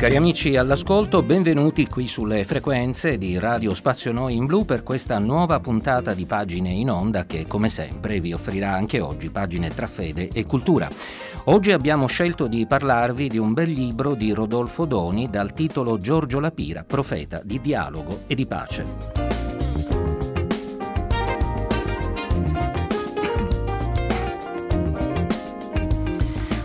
Cari amici all'ascolto, benvenuti qui sulle frequenze di Radio Spazio Noi in Blu per questa nuova puntata di Pagine in Onda che come sempre vi offrirà anche oggi pagine tra fede e cultura. Oggi abbiamo scelto di parlarvi di un bel libro di Rodolfo Doni dal titolo Giorgio Lapira, profeta di dialogo e di pace.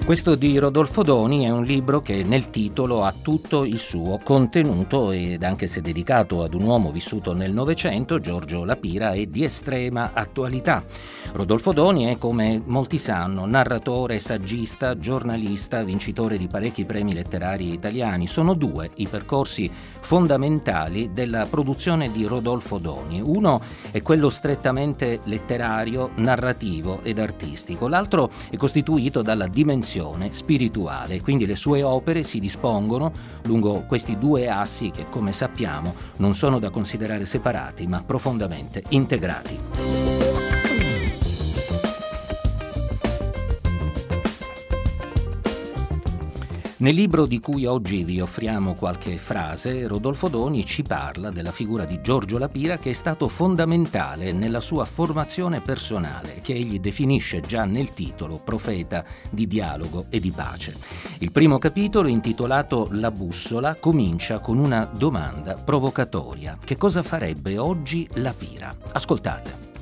Questo di Rodolfo Doni è un libro che nel titolo ha tutto il suo contenuto ed anche se dedicato ad un uomo vissuto nel Novecento, Giorgio Lapira, è di estrema attualità. Rodolfo Doni è, come molti sanno, narratore, saggista, giornalista, vincitore di parecchi premi letterari italiani. Sono due i percorsi fondamentali della produzione di Rodolfo Doni. Uno è quello strettamente letterario, narrativo ed artistico, l'altro è costituito dalla dimensione dimensione spirituale, quindi le sue opere si dispongono lungo questi due assi che come sappiamo non sono da considerare separati ma profondamente integrati. Nel libro di cui oggi vi offriamo qualche frase, Rodolfo Doni ci parla della figura di Giorgio Lapira che è stato fondamentale nella sua formazione personale, che egli definisce già nel titolo profeta di dialogo e di pace. Il primo capitolo, intitolato La bussola, comincia con una domanda provocatoria. Che cosa farebbe oggi Lapira? Ascoltate.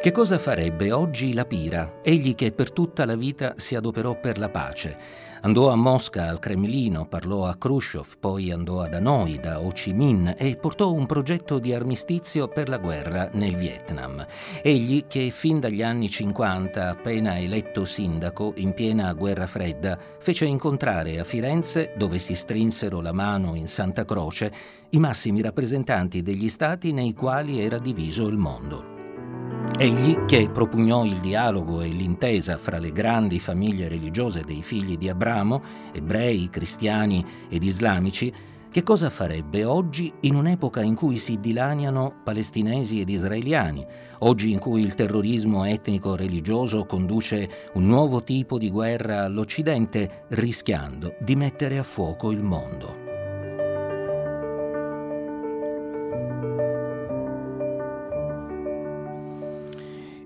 Che cosa farebbe oggi la Pira, egli che per tutta la vita si adoperò per la pace? Andò a Mosca al Cremlino, parlò a Khrushchev, poi andò ad Hanoi da Ho Chi Minh e portò un progetto di armistizio per la guerra nel Vietnam. Egli che fin dagli anni 50, appena eletto sindaco in piena guerra fredda, fece incontrare a Firenze, dove si strinsero la mano in Santa Croce, i massimi rappresentanti degli stati nei quali era diviso il mondo. Egli, che propugnò il dialogo e l'intesa fra le grandi famiglie religiose dei figli di Abramo, ebrei, cristiani ed islamici, che cosa farebbe oggi in un'epoca in cui si dilaniano palestinesi ed israeliani, oggi in cui il terrorismo etnico-religioso conduce un nuovo tipo di guerra all'Occidente, rischiando di mettere a fuoco il mondo?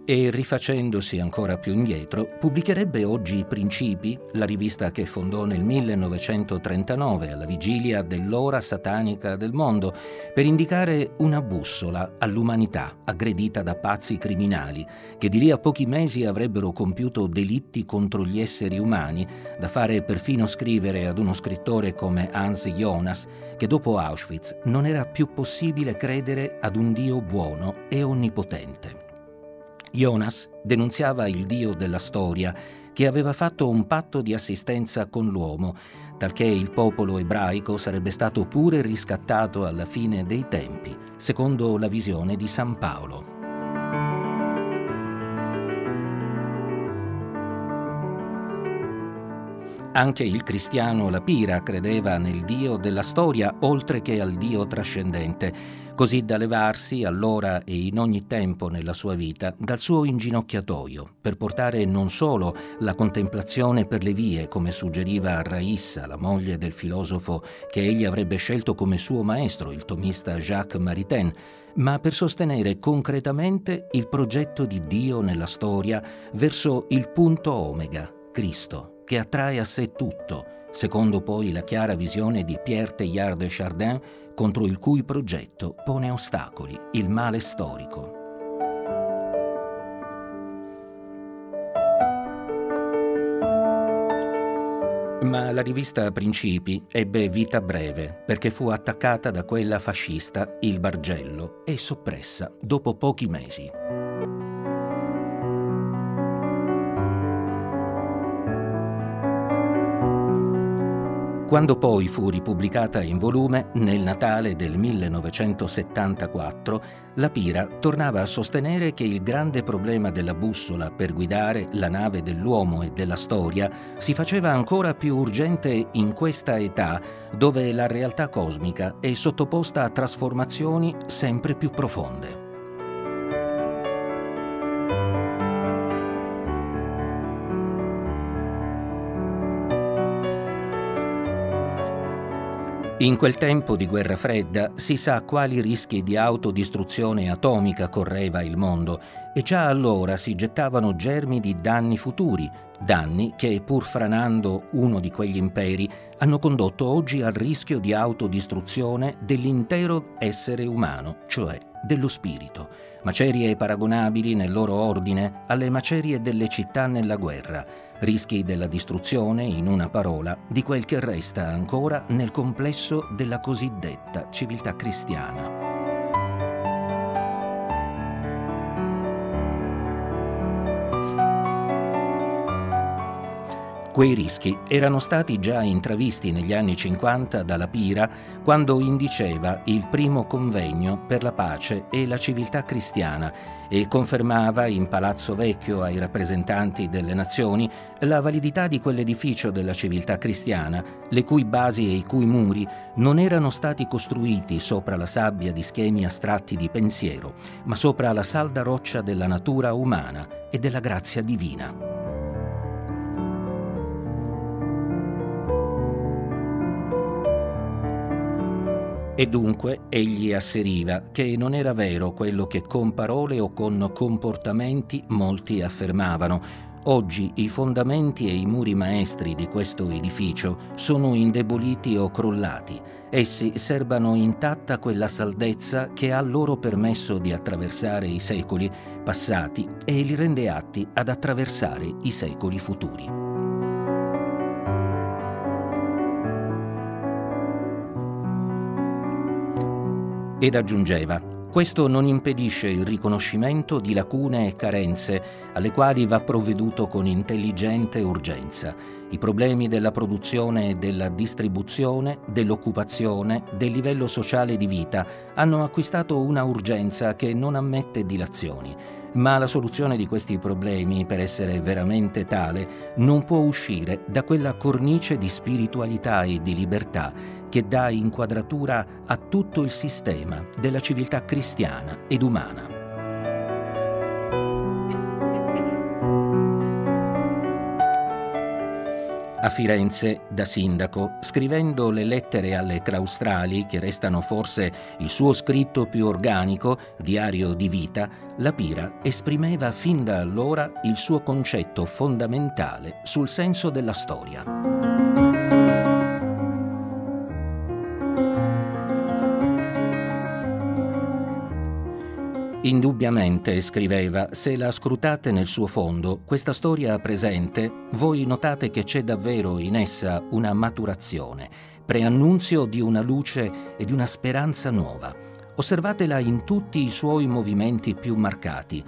E rifacendosi ancora più indietro, pubblicherebbe oggi I Principi, la rivista che fondò nel 1939 alla vigilia dell'ora satanica del mondo, per indicare una bussola all'umanità aggredita da pazzi criminali che di lì a pochi mesi avrebbero compiuto delitti contro gli esseri umani, da fare perfino scrivere ad uno scrittore come Hans Jonas che dopo Auschwitz non era più possibile credere ad un Dio buono e onnipotente. Jonas denunziava il dio della storia che aveva fatto un patto di assistenza con l'uomo, talché il popolo ebraico sarebbe stato pure riscattato alla fine dei tempi, secondo la visione di San Paolo. Anche il cristiano Lapira credeva nel Dio della storia oltre che al Dio trascendente, così da levarsi allora e in ogni tempo nella sua vita dal suo inginocchiatoio, per portare non solo la contemplazione per le vie, come suggeriva Raissa, la moglie del filosofo che egli avrebbe scelto come suo maestro, il tomista Jacques Maritain, ma per sostenere concretamente il progetto di Dio nella storia verso il punto omega, Cristo che attrae a sé tutto, secondo poi la chiara visione di Pierre Teilhard de Chardin, contro il cui progetto pone ostacoli il male storico. Ma la rivista Principi ebbe vita breve perché fu attaccata da quella fascista, il Bargello, e soppressa dopo pochi mesi. Quando poi fu ripubblicata in volume, nel Natale del 1974, la Pira tornava a sostenere che il grande problema della bussola per guidare la nave dell'uomo e della storia si faceva ancora più urgente in questa età dove la realtà cosmica è sottoposta a trasformazioni sempre più profonde. In quel tempo di guerra fredda si sa quali rischi di autodistruzione atomica correva il mondo e già allora si gettavano germi di danni futuri, danni che, pur franando uno di quegli imperi, hanno condotto oggi al rischio di autodistruzione dell'intero essere umano, cioè dello spirito, macerie paragonabili nel loro ordine alle macerie delle città nella guerra, rischi della distruzione, in una parola, di quel che resta ancora nel complesso della cosiddetta civiltà cristiana. Quei rischi erano stati già intravisti negli anni 50 dalla Pira quando indiceva il primo convegno per la pace e la civiltà cristiana e confermava in Palazzo Vecchio ai rappresentanti delle nazioni la validità di quell'edificio della civiltà cristiana, le cui basi e i cui muri non erano stati costruiti sopra la sabbia di schemi astratti di pensiero, ma sopra la salda roccia della natura umana e della grazia divina. E dunque egli asseriva che non era vero quello che con parole o con comportamenti molti affermavano. Oggi i fondamenti e i muri maestri di questo edificio sono indeboliti o crollati. Essi serbano intatta quella saldezza che ha loro permesso di attraversare i secoli passati e li rende atti ad attraversare i secoli futuri. Ed aggiungeva, questo non impedisce il riconoscimento di lacune e carenze alle quali va provveduto con intelligente urgenza. I problemi della produzione e della distribuzione, dell'occupazione, del livello sociale di vita hanno acquistato una urgenza che non ammette dilazioni. Ma la soluzione di questi problemi, per essere veramente tale, non può uscire da quella cornice di spiritualità e di libertà che dà inquadratura a tutto il sistema della civiltà cristiana ed umana. A Firenze, da sindaco, scrivendo le lettere alle claustrali, che restano forse il suo scritto più organico, diario di vita, la Pira esprimeva fin da allora il suo concetto fondamentale sul senso della storia. Indubbiamente, scriveva, se la scrutate nel suo fondo, questa storia presente, voi notate che c'è davvero in essa una maturazione, preannunzio di una luce e di una speranza nuova. Osservatela in tutti i suoi movimenti più marcati.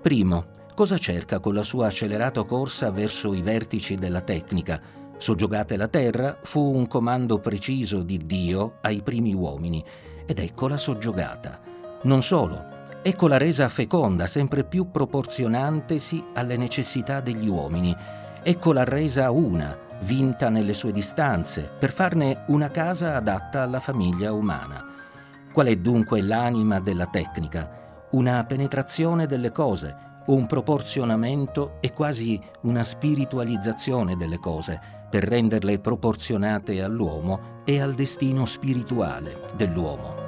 Primo, cosa cerca con la sua accelerata corsa verso i vertici della tecnica? Soggiogate la terra fu un comando preciso di Dio ai primi uomini, ed eccola soggiogata. Non solo, Ecco la resa feconda, sempre più proporzionantesi alle necessità degli uomini. Ecco la resa una, vinta nelle sue distanze, per farne una casa adatta alla famiglia umana. Qual è dunque l'anima della tecnica? Una penetrazione delle cose, un proporzionamento e quasi una spiritualizzazione delle cose, per renderle proporzionate all'uomo e al destino spirituale dell'uomo.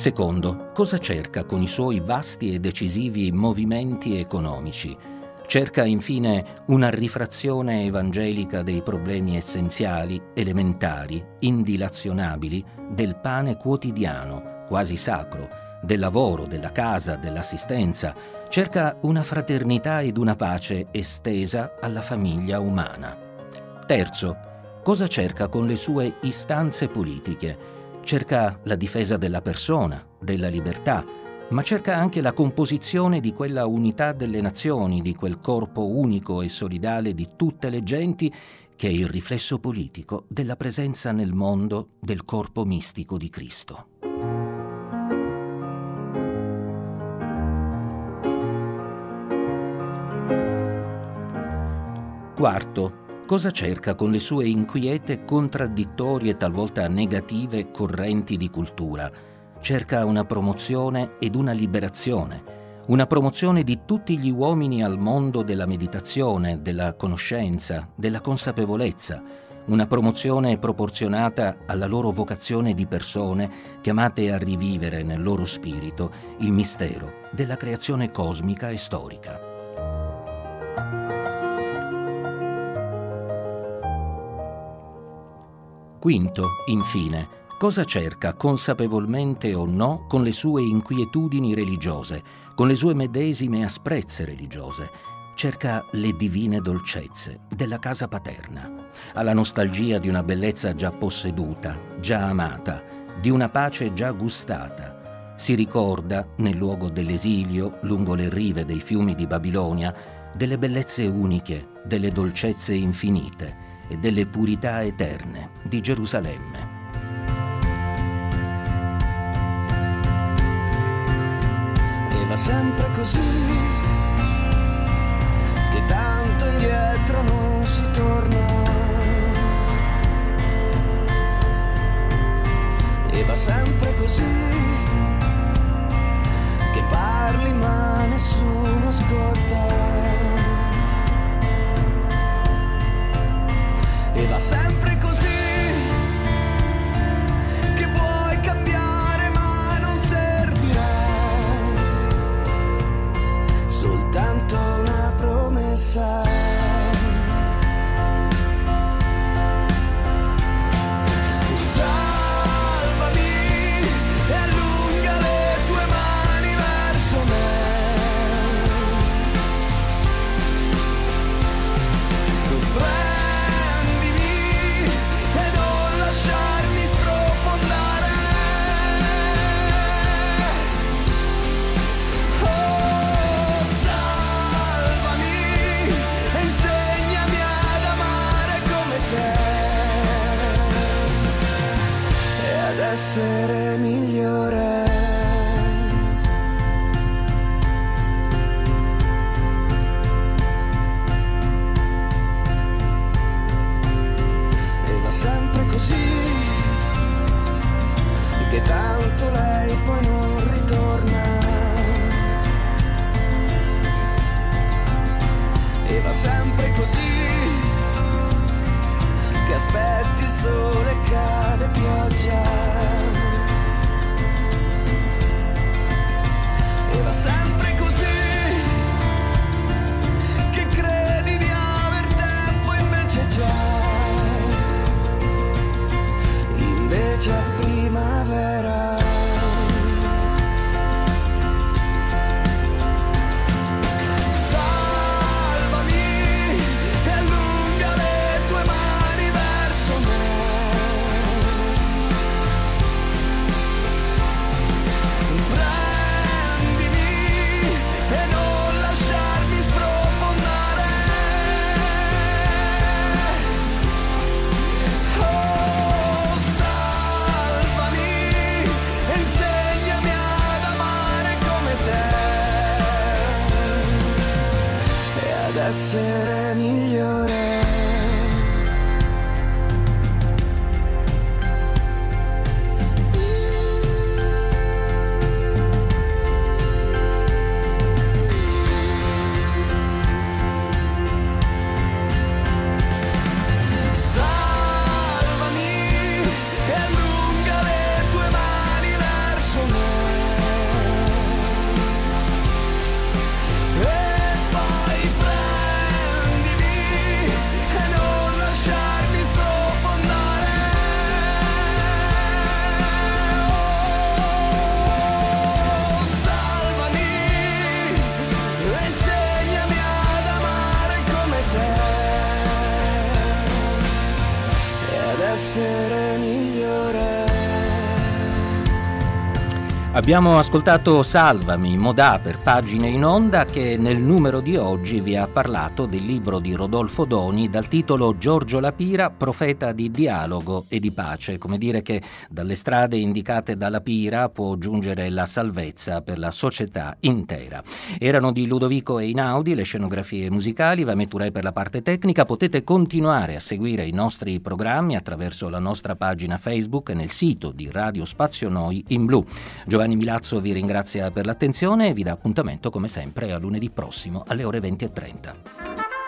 Secondo, cosa cerca con i suoi vasti e decisivi movimenti economici? Cerca infine una rifrazione evangelica dei problemi essenziali, elementari, indilazionabili del pane quotidiano, quasi sacro, del lavoro, della casa, dell'assistenza. Cerca una fraternità ed una pace estesa alla famiglia umana. Terzo, cosa cerca con le sue istanze politiche? Cerca la difesa della persona, della libertà, ma cerca anche la composizione di quella unità delle nazioni, di quel corpo unico e solidale di tutte le genti che è il riflesso politico della presenza nel mondo del corpo mistico di Cristo. Quarto, cosa cerca con le sue inquiete, contraddittorie talvolta negative correnti di cultura? Cerca una promozione ed una liberazione una promozione di tutti gli uomini al mondo della meditazione, della conoscenza, della consapevolezza, una promozione proporzionata alla loro vocazione di persone chiamate a rivivere nel loro spirito il mistero della creazione cosmica e storica. Quinto, infine, cosa cerca consapevolmente o no con le sue inquietudini religiose, con le sue medesime asprezze religiose. Cerca le divine dolcezze della casa paterna, ha la nostalgia di una bellezza già posseduta, già amata, di una pace già gustata. Si ricorda, nel luogo dell'esilio, lungo le rive dei fiumi di Babilonia, delle bellezze uniche, delle dolcezze infinite e delle purità eterne di Gerusalemme. va sempre così, che tanto indietro non si torna. E va sempre così, che parli ma nessuno ascolta. Abbiamo ascoltato Salvami, Modà per pagine in onda che nel numero di oggi vi ha parlato del libro di Rodolfo Doni dal titolo Giorgio Lapira, profeta di dialogo e di pace, come dire che dalle strade indicate dalla Pira può giungere la salvezza per la società intera. Erano di Ludovico Einaudi le scenografie musicali, Vametturei per la parte tecnica, potete continuare a seguire i nostri programmi attraverso la nostra pagina Facebook e nel sito di Radio Spazio Noi in blu. Giovanni Milazzo vi ringrazia per l'attenzione e vi dà appuntamento come sempre a lunedì prossimo alle ore 20.30.